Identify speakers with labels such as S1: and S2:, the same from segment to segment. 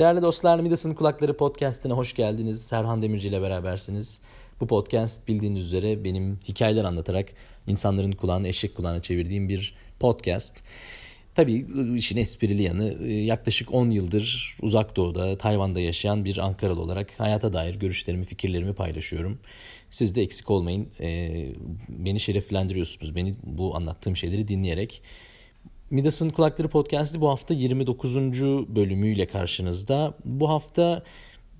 S1: Değerli dostlar Midas'ın Kulakları Podcast'ine hoş geldiniz. Serhan Demirci ile berabersiniz. Bu podcast bildiğiniz üzere benim hikayeler anlatarak insanların kulağını eşek kulağına çevirdiğim bir podcast. Tabii işin esprili yanı e, yaklaşık 10 yıldır uzak doğuda, Tayvan'da yaşayan bir Ankaralı olarak hayata dair görüşlerimi, fikirlerimi paylaşıyorum. Siz de eksik olmayın. E, beni şereflendiriyorsunuz. Beni bu anlattığım şeyleri dinleyerek. Midas'ın Kulakları Podcast'ı bu hafta 29. bölümüyle karşınızda. Bu hafta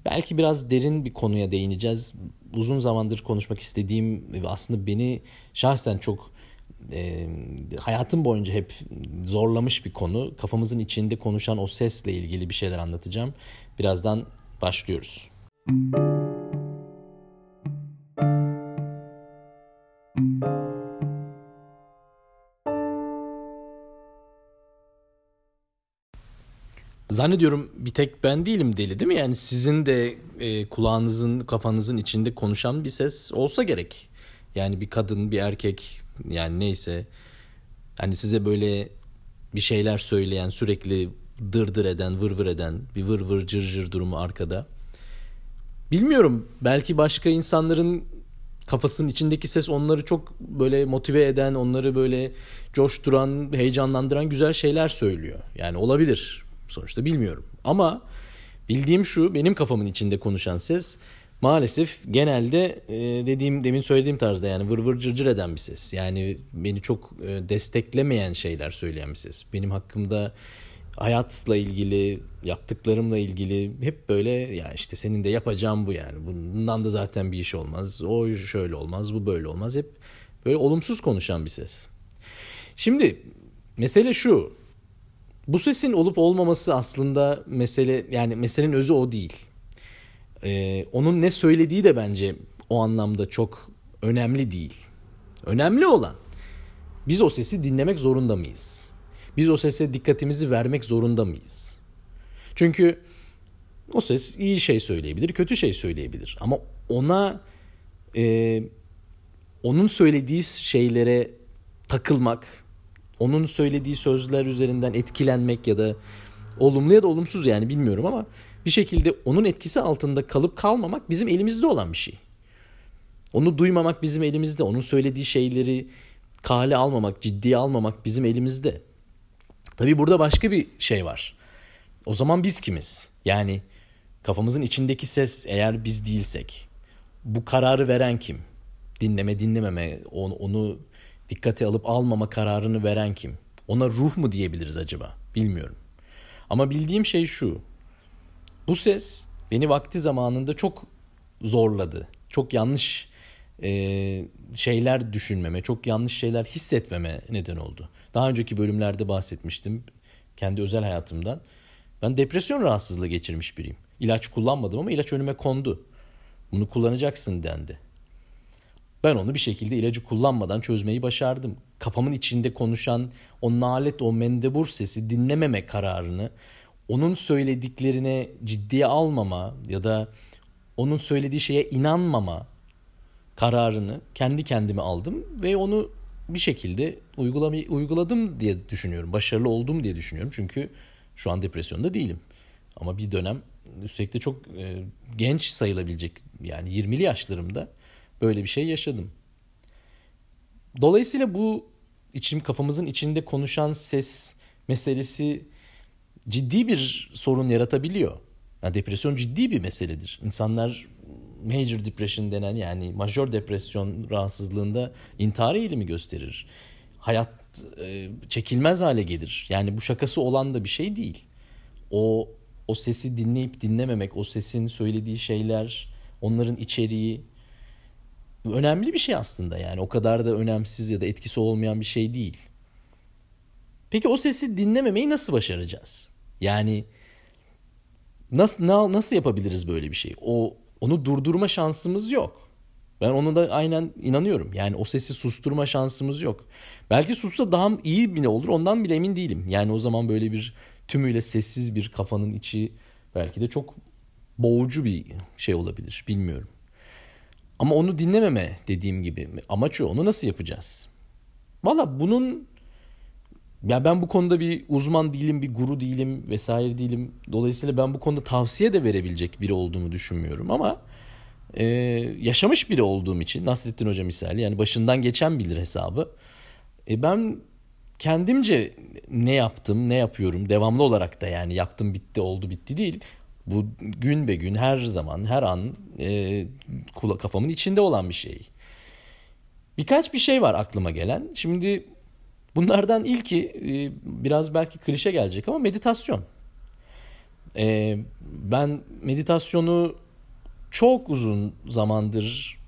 S1: belki biraz derin bir konuya değineceğiz. Uzun zamandır konuşmak istediğim ve aslında beni şahsen çok e, hayatım boyunca hep zorlamış bir konu. Kafamızın içinde konuşan o sesle ilgili bir şeyler anlatacağım. Birazdan başlıyoruz. Zannediyorum bir tek ben değilim deli değil mi? Yani sizin de e, kulağınızın, kafanızın içinde konuşan bir ses olsa gerek. Yani bir kadın, bir erkek yani neyse. Hani size böyle bir şeyler söyleyen, sürekli dırdır eden, vır vır eden, bir vır vır cır cır durumu arkada. Bilmiyorum belki başka insanların kafasının içindeki ses onları çok böyle motive eden, onları böyle coşturan, heyecanlandıran güzel şeyler söylüyor. Yani olabilir sonuçta bilmiyorum. Ama bildiğim şu benim kafamın içinde konuşan ses maalesef genelde e, dediğim demin söylediğim tarzda yani vır vır cır cır eden bir ses. Yani beni çok e, desteklemeyen şeyler söyleyen bir ses. Benim hakkımda hayatla ilgili, yaptıklarımla ilgili hep böyle ya işte senin de yapacağım bu yani. Bundan da zaten bir iş olmaz. O şöyle olmaz, bu böyle olmaz. Hep böyle olumsuz konuşan bir ses. Şimdi mesele şu. Bu sesin olup olmaması aslında mesele yani meselenin özü o değil. Ee, onun ne söylediği de bence o anlamda çok önemli değil. Önemli olan biz o sesi dinlemek zorunda mıyız? Biz o sese dikkatimizi vermek zorunda mıyız? Çünkü o ses iyi şey söyleyebilir, kötü şey söyleyebilir. Ama ona e, onun söylediği şeylere takılmak, onun söylediği sözler üzerinden etkilenmek ya da olumlu ya da olumsuz yani bilmiyorum ama bir şekilde onun etkisi altında kalıp kalmamak bizim elimizde olan bir şey. Onu duymamak bizim elimizde. Onun söylediği şeyleri kale almamak, ciddiye almamak bizim elimizde. Tabii burada başka bir şey var. O zaman biz kimiz? Yani kafamızın içindeki ses eğer biz değilsek bu kararı veren kim? Dinleme dinlememe onu dikkate alıp almama kararını veren kim? Ona ruh mu diyebiliriz acaba? Bilmiyorum. Ama bildiğim şey şu. Bu ses beni vakti zamanında çok zorladı. Çok yanlış e, şeyler düşünmeme, çok yanlış şeyler hissetmeme neden oldu. Daha önceki bölümlerde bahsetmiştim kendi özel hayatımdan. Ben depresyon rahatsızlığı geçirmiş biriyim. İlaç kullanmadım ama ilaç önüme kondu. Bunu kullanacaksın dendi. Ben onu bir şekilde ilacı kullanmadan çözmeyi başardım. Kafamın içinde konuşan o nalet, o mendebur sesi dinlememe kararını, onun söylediklerine ciddiye almama ya da onun söylediği şeye inanmama kararını kendi kendime aldım ve onu bir şekilde uygulamayı uyguladım diye düşünüyorum. Başarılı oldum diye düşünüyorum. Çünkü şu an depresyonda değilim. Ama bir dönem üstelik de çok e, genç sayılabilecek yani 20'li yaşlarımda böyle bir şey yaşadım. Dolayısıyla bu içim kafamızın içinde konuşan ses meselesi ciddi bir sorun yaratabiliyor. Yani depresyon ciddi bir meseledir. İnsanlar major depression denen yani majör depresyon rahatsızlığında intihar eğilimi gösterir. Hayat e, çekilmez hale gelir. Yani bu şakası olan da bir şey değil. O o sesi dinleyip dinlememek, o sesin söylediği şeyler, onların içeriği önemli bir şey aslında yani. O kadar da önemsiz ya da etkisi olmayan bir şey değil. Peki o sesi dinlememeyi nasıl başaracağız? Yani nasıl nasıl yapabiliriz böyle bir şey? O onu durdurma şansımız yok. Ben onu da aynen inanıyorum. Yani o sesi susturma şansımız yok. Belki sussa daha iyi bir ne olur ondan bile emin değilim. Yani o zaman böyle bir tümüyle sessiz bir kafanın içi belki de çok boğucu bir şey olabilir. Bilmiyorum. Ama onu dinlememe dediğim gibi amaç o. Onu nasıl yapacağız? Valla bunun Ya ben bu konuda bir uzman değilim, bir guru değilim vesaire değilim. Dolayısıyla ben bu konuda tavsiye de verebilecek biri olduğumu düşünmüyorum ama e, yaşamış biri olduğum için Nasrettin Hoca misali yani başından geçen bilir hesabı. E, ben kendimce ne yaptım, ne yapıyorum devamlı olarak da yani yaptım bitti oldu bitti değil. Bu gün be gün her zaman her an e, kafamın içinde olan bir şey. Birkaç bir şey var aklıma gelen. Şimdi bunlardan ilki e, biraz belki klişe gelecek ama meditasyon. E, ben meditasyonu çok uzun zamandır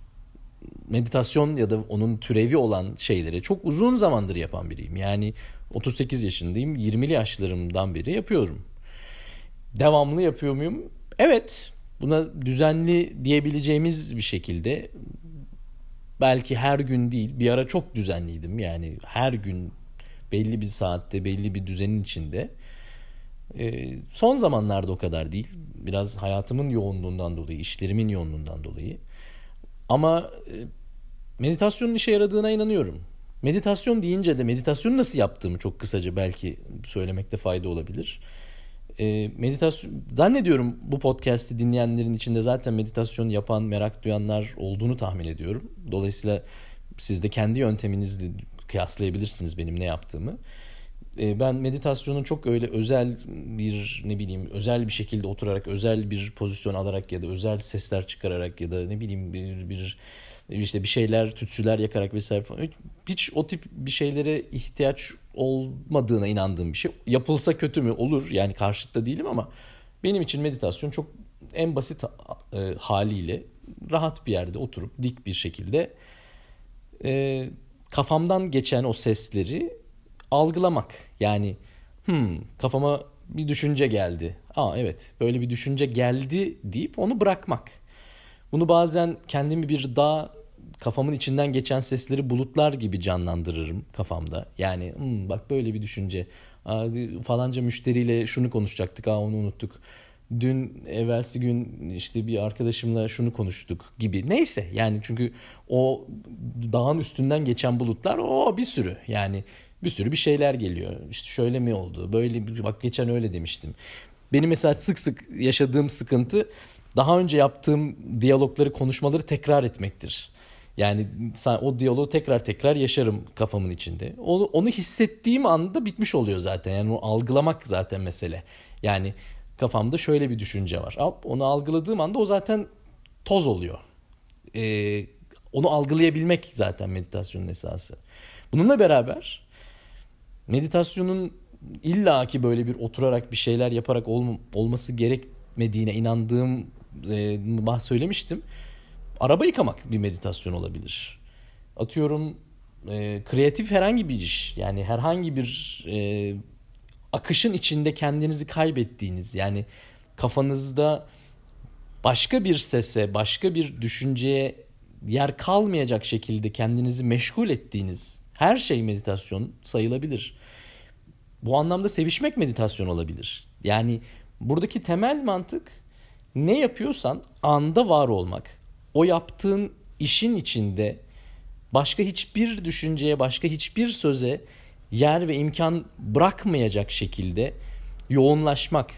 S1: meditasyon ya da onun türevi olan şeyleri çok uzun zamandır yapan biriyim. Yani 38 yaşındayım. 20'li yaşlarımdan beri yapıyorum. Devamlı yapıyor muyum? Evet. Buna düzenli diyebileceğimiz bir şekilde belki her gün değil bir ara çok düzenliydim. Yani her gün belli bir saatte belli bir düzenin içinde. Ee, son zamanlarda o kadar değil. Biraz hayatımın yoğunluğundan dolayı, işlerimin yoğunluğundan dolayı. Ama e, meditasyonun işe yaradığına inanıyorum. Meditasyon deyince de meditasyonu nasıl yaptığımı çok kısaca belki söylemekte fayda olabilir. E, meditasyon zannediyorum bu podcast'i dinleyenlerin içinde zaten meditasyon yapan, merak duyanlar olduğunu tahmin ediyorum. Dolayısıyla siz de kendi yönteminizle kıyaslayabilirsiniz benim ne yaptığımı. E, ben meditasyonun çok öyle özel bir ne bileyim özel bir şekilde oturarak özel bir pozisyon alarak ya da özel sesler çıkararak ya da ne bileyim bir, bir işte bir şeyler tütsüler yakarak vesaire falan hiç o tip bir şeylere ihtiyaç olmadığına inandığım bir şey. Yapılsa kötü mü? Olur. Yani karşıtta değilim ama benim için meditasyon çok en basit e, haliyle rahat bir yerde oturup dik bir şekilde e, kafamdan geçen o sesleri algılamak. Yani hmm, kafama bir düşünce geldi. Aa evet böyle bir düşünce geldi deyip onu bırakmak. Bunu bazen kendimi bir dağ kafamın içinden geçen sesleri bulutlar gibi canlandırırım kafamda. Yani hmm, bak böyle bir düşünce. Aa, falanca müşteriyle şunu konuşacaktık. Aa onu unuttuk. Dün evvelsi gün işte bir arkadaşımla şunu konuştuk gibi. Neyse yani çünkü o dağın üstünden geçen bulutlar o bir sürü. Yani bir sürü bir şeyler geliyor. İşte şöyle mi oldu? Böyle bak geçen öyle demiştim. Benim mesela sık sık yaşadığım sıkıntı daha önce yaptığım diyalogları, konuşmaları tekrar etmektir. Yani o diyaloğu tekrar tekrar yaşarım kafamın içinde. Onu, onu hissettiğim anda bitmiş oluyor zaten. Yani onu algılamak zaten mesele. Yani kafamda şöyle bir düşünce var. Onu algıladığım anda o zaten toz oluyor. Ee, onu algılayabilmek zaten meditasyonun esası. Bununla beraber meditasyonun illaki böyle bir oturarak bir şeyler yaparak ol, olması gerekmediğine inandığım e, söylemiştim. Araba yıkamak bir meditasyon olabilir. Atıyorum e, kreatif herhangi bir iş yani herhangi bir e, akışın içinde kendinizi kaybettiğiniz yani kafanızda başka bir sese, başka bir düşünceye yer kalmayacak şekilde kendinizi meşgul ettiğiniz her şey meditasyon sayılabilir. Bu anlamda sevişmek meditasyon olabilir. Yani buradaki temel mantık ne yapıyorsan anda var olmak o yaptığın işin içinde başka hiçbir düşünceye, başka hiçbir söze yer ve imkan bırakmayacak şekilde yoğunlaşmak.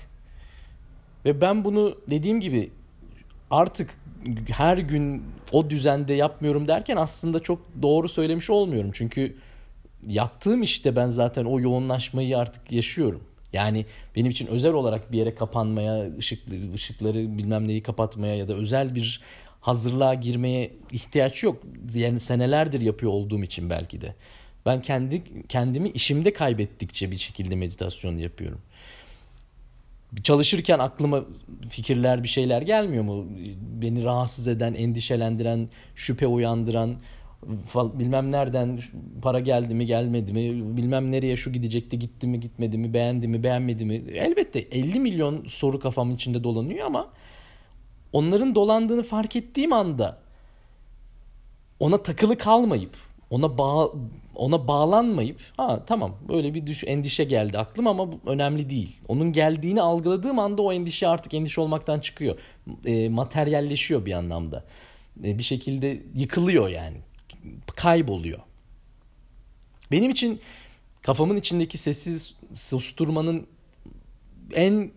S1: Ve ben bunu dediğim gibi artık her gün o düzende yapmıyorum derken aslında çok doğru söylemiş olmuyorum. Çünkü yaptığım işte ben zaten o yoğunlaşmayı artık yaşıyorum. Yani benim için özel olarak bir yere kapanmaya, ışık, ışıkları bilmem neyi kapatmaya ya da özel bir hazırlığa girmeye ihtiyaç yok. Yani senelerdir yapıyor olduğum için belki de. Ben kendi kendimi işimde kaybettikçe bir şekilde meditasyon yapıyorum. Çalışırken aklıma fikirler bir şeyler gelmiyor mu? Beni rahatsız eden, endişelendiren, şüphe uyandıran, bilmem nereden para geldi mi gelmedi mi bilmem nereye şu gidecekti gitti mi gitmedi mi beğendi mi beğenmedi mi elbette 50 milyon soru kafamın içinde dolanıyor ama onların dolandığını fark ettiğim anda ona takılı kalmayıp ona bağ, ona bağlanmayıp ha tamam böyle bir düş endişe geldi aklım ama bu önemli değil. Onun geldiğini algıladığım anda o endişe artık endişe olmaktan çıkıyor. E, materyalleşiyor bir anlamda. E, bir şekilde yıkılıyor yani. Kayboluyor. Benim için kafamın içindeki sessiz susturmanın en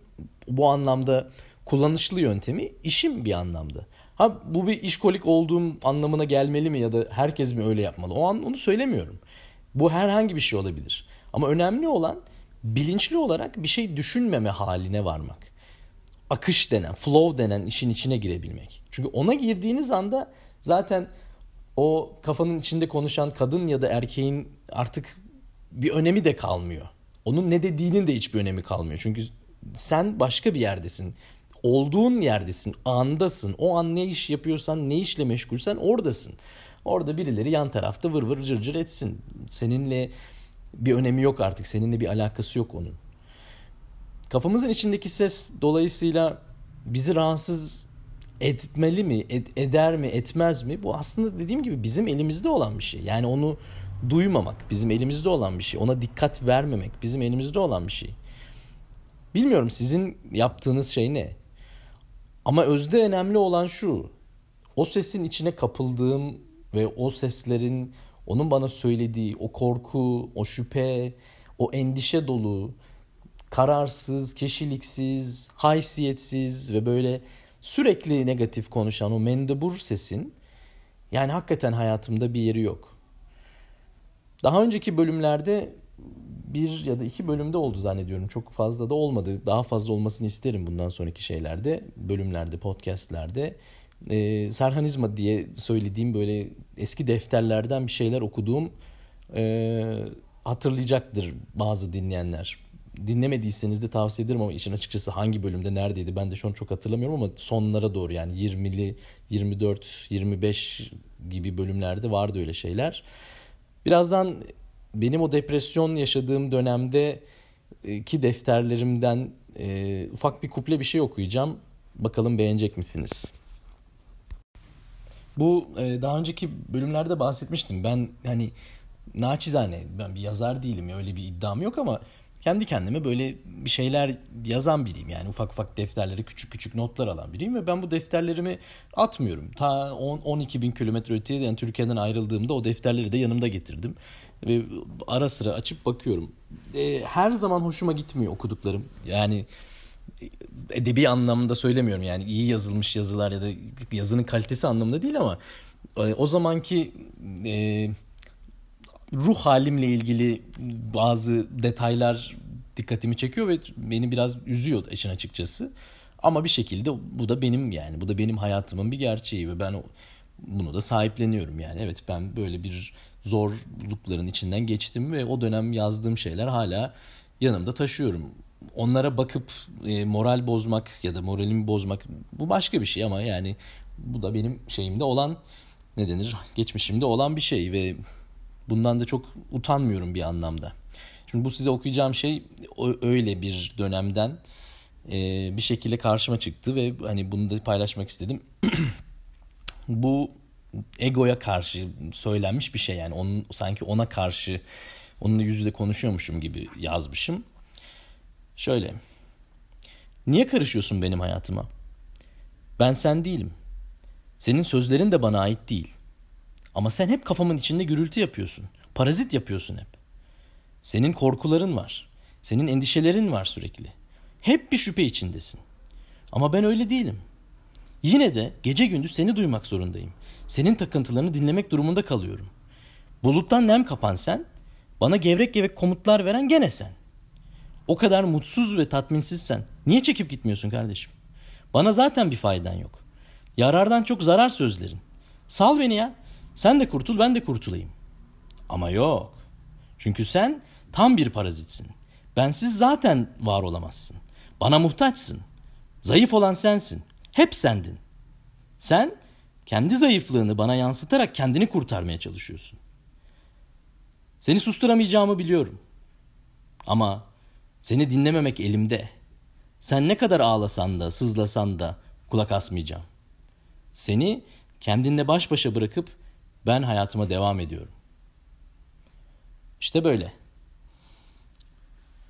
S1: bu anlamda kullanışlı yöntemi işim bir anlamda. Ha bu bir işkolik olduğum anlamına gelmeli mi ya da herkes mi öyle yapmalı? O an onu söylemiyorum. Bu herhangi bir şey olabilir. Ama önemli olan bilinçli olarak bir şey düşünmeme haline varmak. Akış denen, flow denen işin içine girebilmek. Çünkü ona girdiğiniz anda zaten o kafanın içinde konuşan kadın ya da erkeğin artık bir önemi de kalmıyor. Onun ne dediğinin de hiçbir önemi kalmıyor. Çünkü sen başka bir yerdesin. Olduğun yerdesin, andasın. O an ne iş yapıyorsan, ne işle meşgulsen oradasın. Orada birileri yan tarafta vır vır cır cır etsin. Seninle bir önemi yok artık. Seninle bir alakası yok onun. Kafamızın içindeki ses dolayısıyla bizi rahatsız etmeli mi, ed- eder mi, etmez mi? Bu aslında dediğim gibi bizim elimizde olan bir şey. Yani onu duymamak bizim elimizde olan bir şey. Ona dikkat vermemek bizim elimizde olan bir şey. Bilmiyorum sizin yaptığınız şey ne? Ama özde önemli olan şu. O sesin içine kapıldığım ve o seslerin onun bana söylediği o korku, o şüphe, o endişe dolu, kararsız, kişiliksiz, haysiyetsiz ve böyle sürekli negatif konuşan o mendebur sesin yani hakikaten hayatımda bir yeri yok. Daha önceki bölümlerde bir ya da iki bölümde oldu zannediyorum. Çok fazla da olmadı. Daha fazla olmasını isterim bundan sonraki şeylerde, bölümlerde, podcastlerde. Ee, Serhanizma diye söylediğim böyle eski defterlerden bir şeyler okuduğum e, hatırlayacaktır bazı dinleyenler. Dinlemediyseniz de tavsiye ederim ama işin açıkçası hangi bölümde neredeydi ben de şu an çok hatırlamıyorum ama sonlara doğru yani 20'li, 24, 25 gibi bölümlerde vardı öyle şeyler. Birazdan benim o depresyon yaşadığım dönemde ki defterlerimden e, ufak bir kuple bir şey okuyacağım. Bakalım beğenecek misiniz? Bu e, daha önceki bölümlerde bahsetmiştim. Ben hani naçizane ben bir yazar değilim öyle bir iddiam yok ama kendi kendime böyle bir şeyler yazan biriyim. Yani ufak ufak defterlere küçük küçük notlar alan biriyim ve ben bu defterlerimi atmıyorum. Ta 10-12 bin kilometre öteye yani Türkiye'den ayrıldığımda o defterleri de yanımda getirdim. Ve ara sıra açıp bakıyorum. E, her zaman hoşuma gitmiyor okuduklarım. Yani edebi anlamda söylemiyorum yani iyi yazılmış yazılar ya da yazının kalitesi anlamında değil ama e, o zamanki e, ruh halimle ilgili bazı detaylar dikkatimi çekiyor ve beni biraz üzüyor işin açıkçası. Ama bir şekilde bu da benim yani bu da benim hayatımın bir gerçeği ve ben bunu da sahipleniyorum yani. Evet ben böyle bir zorlukların içinden geçtim ve o dönem yazdığım şeyler hala yanımda taşıyorum. Onlara bakıp e, moral bozmak ya da moralimi bozmak bu başka bir şey ama yani bu da benim şeyimde olan ne denir geçmişimde olan bir şey ve bundan da çok utanmıyorum bir anlamda. Şimdi bu size okuyacağım şey öyle bir dönemden e, bir şekilde karşıma çıktı ve hani bunu da paylaşmak istedim. bu egoya karşı söylenmiş bir şey yani onun sanki ona karşı onunla yüz yüze konuşuyormuşum gibi yazmışım. Şöyle. Niye karışıyorsun benim hayatıma? Ben sen değilim. Senin sözlerin de bana ait değil. Ama sen hep kafamın içinde gürültü yapıyorsun. Parazit yapıyorsun hep. Senin korkuların var. Senin endişelerin var sürekli. Hep bir şüphe içindesin. Ama ben öyle değilim. Yine de gece gündüz seni duymak zorundayım. Senin takıntılarını dinlemek durumunda kalıyorum. Buluttan nem kapan sen, bana gevrek gevrek komutlar veren gene sen. O kadar mutsuz ve tatminsizsen niye çekip gitmiyorsun kardeşim? Bana zaten bir faydan yok. Yarardan çok zarar sözlerin. Sal beni ya. Sen de kurtul ben de kurtulayım. Ama yok. Çünkü sen tam bir parazitsin. Bensiz zaten var olamazsın. Bana muhtaçsın. Zayıf olan sensin. Hep sendin. Sen kendi zayıflığını bana yansıtarak kendini kurtarmaya çalışıyorsun. Seni susturamayacağımı biliyorum. Ama seni dinlememek elimde. Sen ne kadar ağlasan da, sızlasan da kulak asmayacağım. Seni kendinle baş başa bırakıp ben hayatıma devam ediyorum. İşte böyle.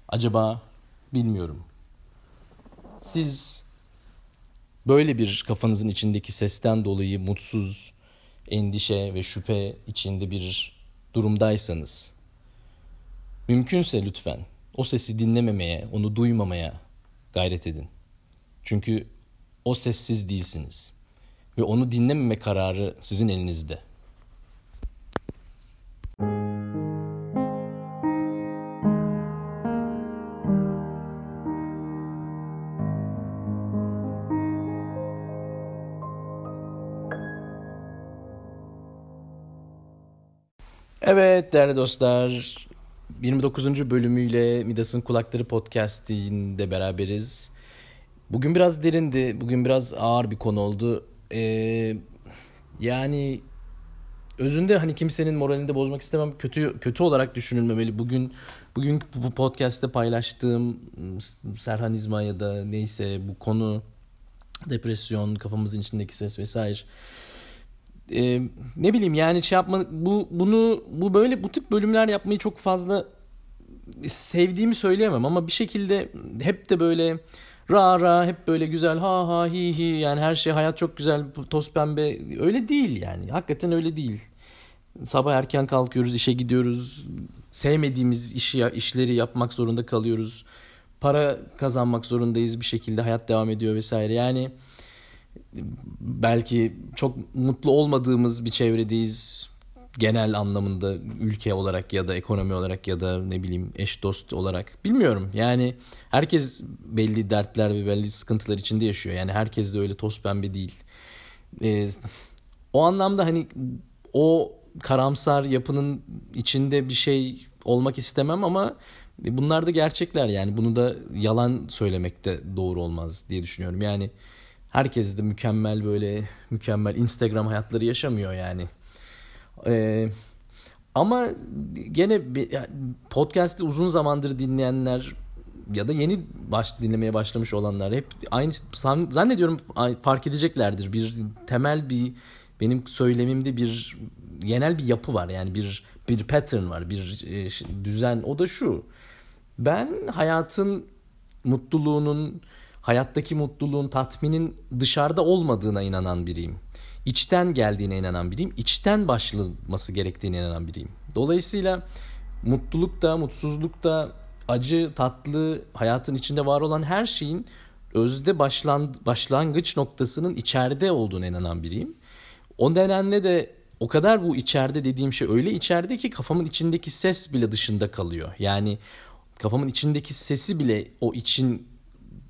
S1: Acaba bilmiyorum. Siz böyle bir kafanızın içindeki sesten dolayı mutsuz, endişe ve şüphe içinde bir durumdaysanız Mümkünse lütfen o sesi dinlememeye, onu duymamaya gayret edin. Çünkü o sessiz değilsiniz. Ve onu dinlememe kararı sizin elinizde. Evet değerli dostlar 29. bölümüyle Midas'ın Kulakları Podcast'inde beraberiz. Bugün biraz derindi, bugün biraz ağır bir konu oldu. Ee, yani özünde hani kimsenin moralini de bozmak istemem. Kötü kötü olarak düşünülmemeli. Bugün bugün bu podcast'te paylaştığım Serhan İzma ya da neyse bu konu depresyon, kafamızın içindeki ses vesaire e, ne bileyim yani şey yapma bu bunu bu böyle bu tip bölümler yapmayı çok fazla sevdiğimi söyleyemem ama bir şekilde hep de böyle ra ra hep böyle güzel ha ha hi hi yani her şey hayat çok güzel toz pembe öyle değil yani hakikaten öyle değil. Sabah erken kalkıyoruz işe gidiyoruz sevmediğimiz işi işleri yapmak zorunda kalıyoruz. Para kazanmak zorundayız bir şekilde hayat devam ediyor vesaire yani belki çok mutlu olmadığımız bir çevredeyiz genel anlamında ülke olarak ya da ekonomi olarak ya da ne bileyim eş dost olarak bilmiyorum. Yani herkes belli dertler ve belli sıkıntılar içinde yaşıyor. Yani herkes de öyle toz pembe değil. Ee, o anlamda hani o karamsar yapının içinde bir şey olmak istemem ama bunlar da gerçekler yani bunu da yalan söylemek de doğru olmaz diye düşünüyorum. Yani herkes de mükemmel böyle mükemmel Instagram hayatları yaşamıyor yani. Ee, ama gene podcast'i uzun zamandır dinleyenler ya da yeni baş, dinlemeye başlamış olanlar hep aynı zannediyorum fark edeceklerdir. Bir temel bir benim söylemimde bir genel bir yapı var. Yani bir bir pattern var, bir e, düzen. O da şu. Ben hayatın mutluluğunun hayattaki mutluluğun, tatminin dışarıda olmadığına inanan biriyim. İçten geldiğine inanan biriyim. İçten başlaması gerektiğine inanan biriyim. Dolayısıyla mutluluk da, mutsuzluk da, acı, tatlı, hayatın içinde var olan her şeyin özde başlan, başlangıç noktasının içeride olduğuna inanan biriyim. O nedenle de o kadar bu içeride dediğim şey öyle içeride ki kafamın içindeki ses bile dışında kalıyor. Yani kafamın içindeki sesi bile o için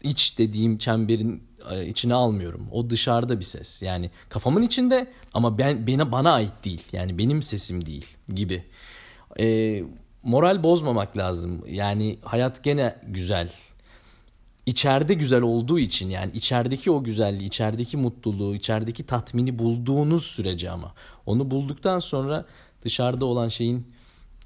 S1: iç dediğim çemberin e, içine almıyorum. O dışarıda bir ses. Yani kafamın içinde ama ben bana bana ait değil. Yani benim sesim değil gibi. E, moral bozmamak lazım. Yani hayat gene güzel. İçeride güzel olduğu için yani içerideki o güzelliği, içerideki mutluluğu, içerideki tatmini bulduğunuz sürece ama onu bulduktan sonra dışarıda olan şeyin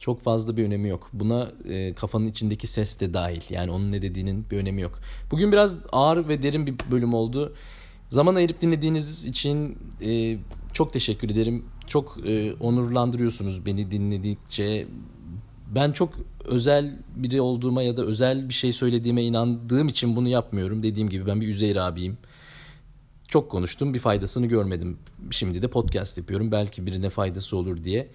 S1: çok fazla bir önemi yok. Buna e, kafanın içindeki ses de dahil. Yani onun ne dediğinin bir önemi yok. Bugün biraz ağır ve derin bir bölüm oldu. Zaman ayırıp dinlediğiniz için e, çok teşekkür ederim. Çok e, onurlandırıyorsunuz beni dinledikçe. Ben çok özel biri olduğuma ya da özel bir şey söylediğime inandığım için bunu yapmıyorum. Dediğim gibi ben bir Üzeyir abiyim. Çok konuştum bir faydasını görmedim. Şimdi de podcast yapıyorum. Belki birine faydası olur diye.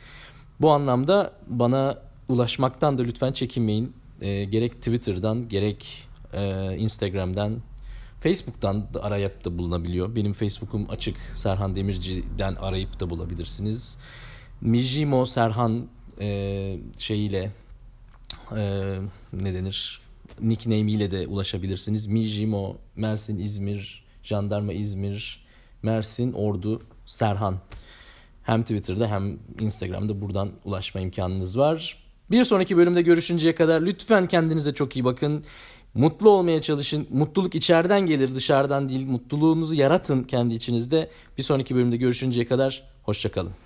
S1: Bu anlamda bana ulaşmaktan da lütfen çekinmeyin. E, gerek Twitter'dan gerek e, Instagram'dan Facebook'tan da arayıp da bulunabiliyor. Benim Facebook'um açık. Serhan Demirci'den arayıp da bulabilirsiniz. Mijimo Serhan e, şeyiyle e, ne denir? Nickname ile de ulaşabilirsiniz. Mijimo Mersin İzmir Jandarma İzmir Mersin Ordu Serhan hem Twitter'da hem Instagram'da buradan ulaşma imkanınız var. Bir sonraki bölümde görüşünceye kadar lütfen kendinize çok iyi bakın. Mutlu olmaya çalışın. Mutluluk içeriden gelir dışarıdan değil. Mutluluğunuzu yaratın kendi içinizde. Bir sonraki bölümde görüşünceye kadar hoşçakalın.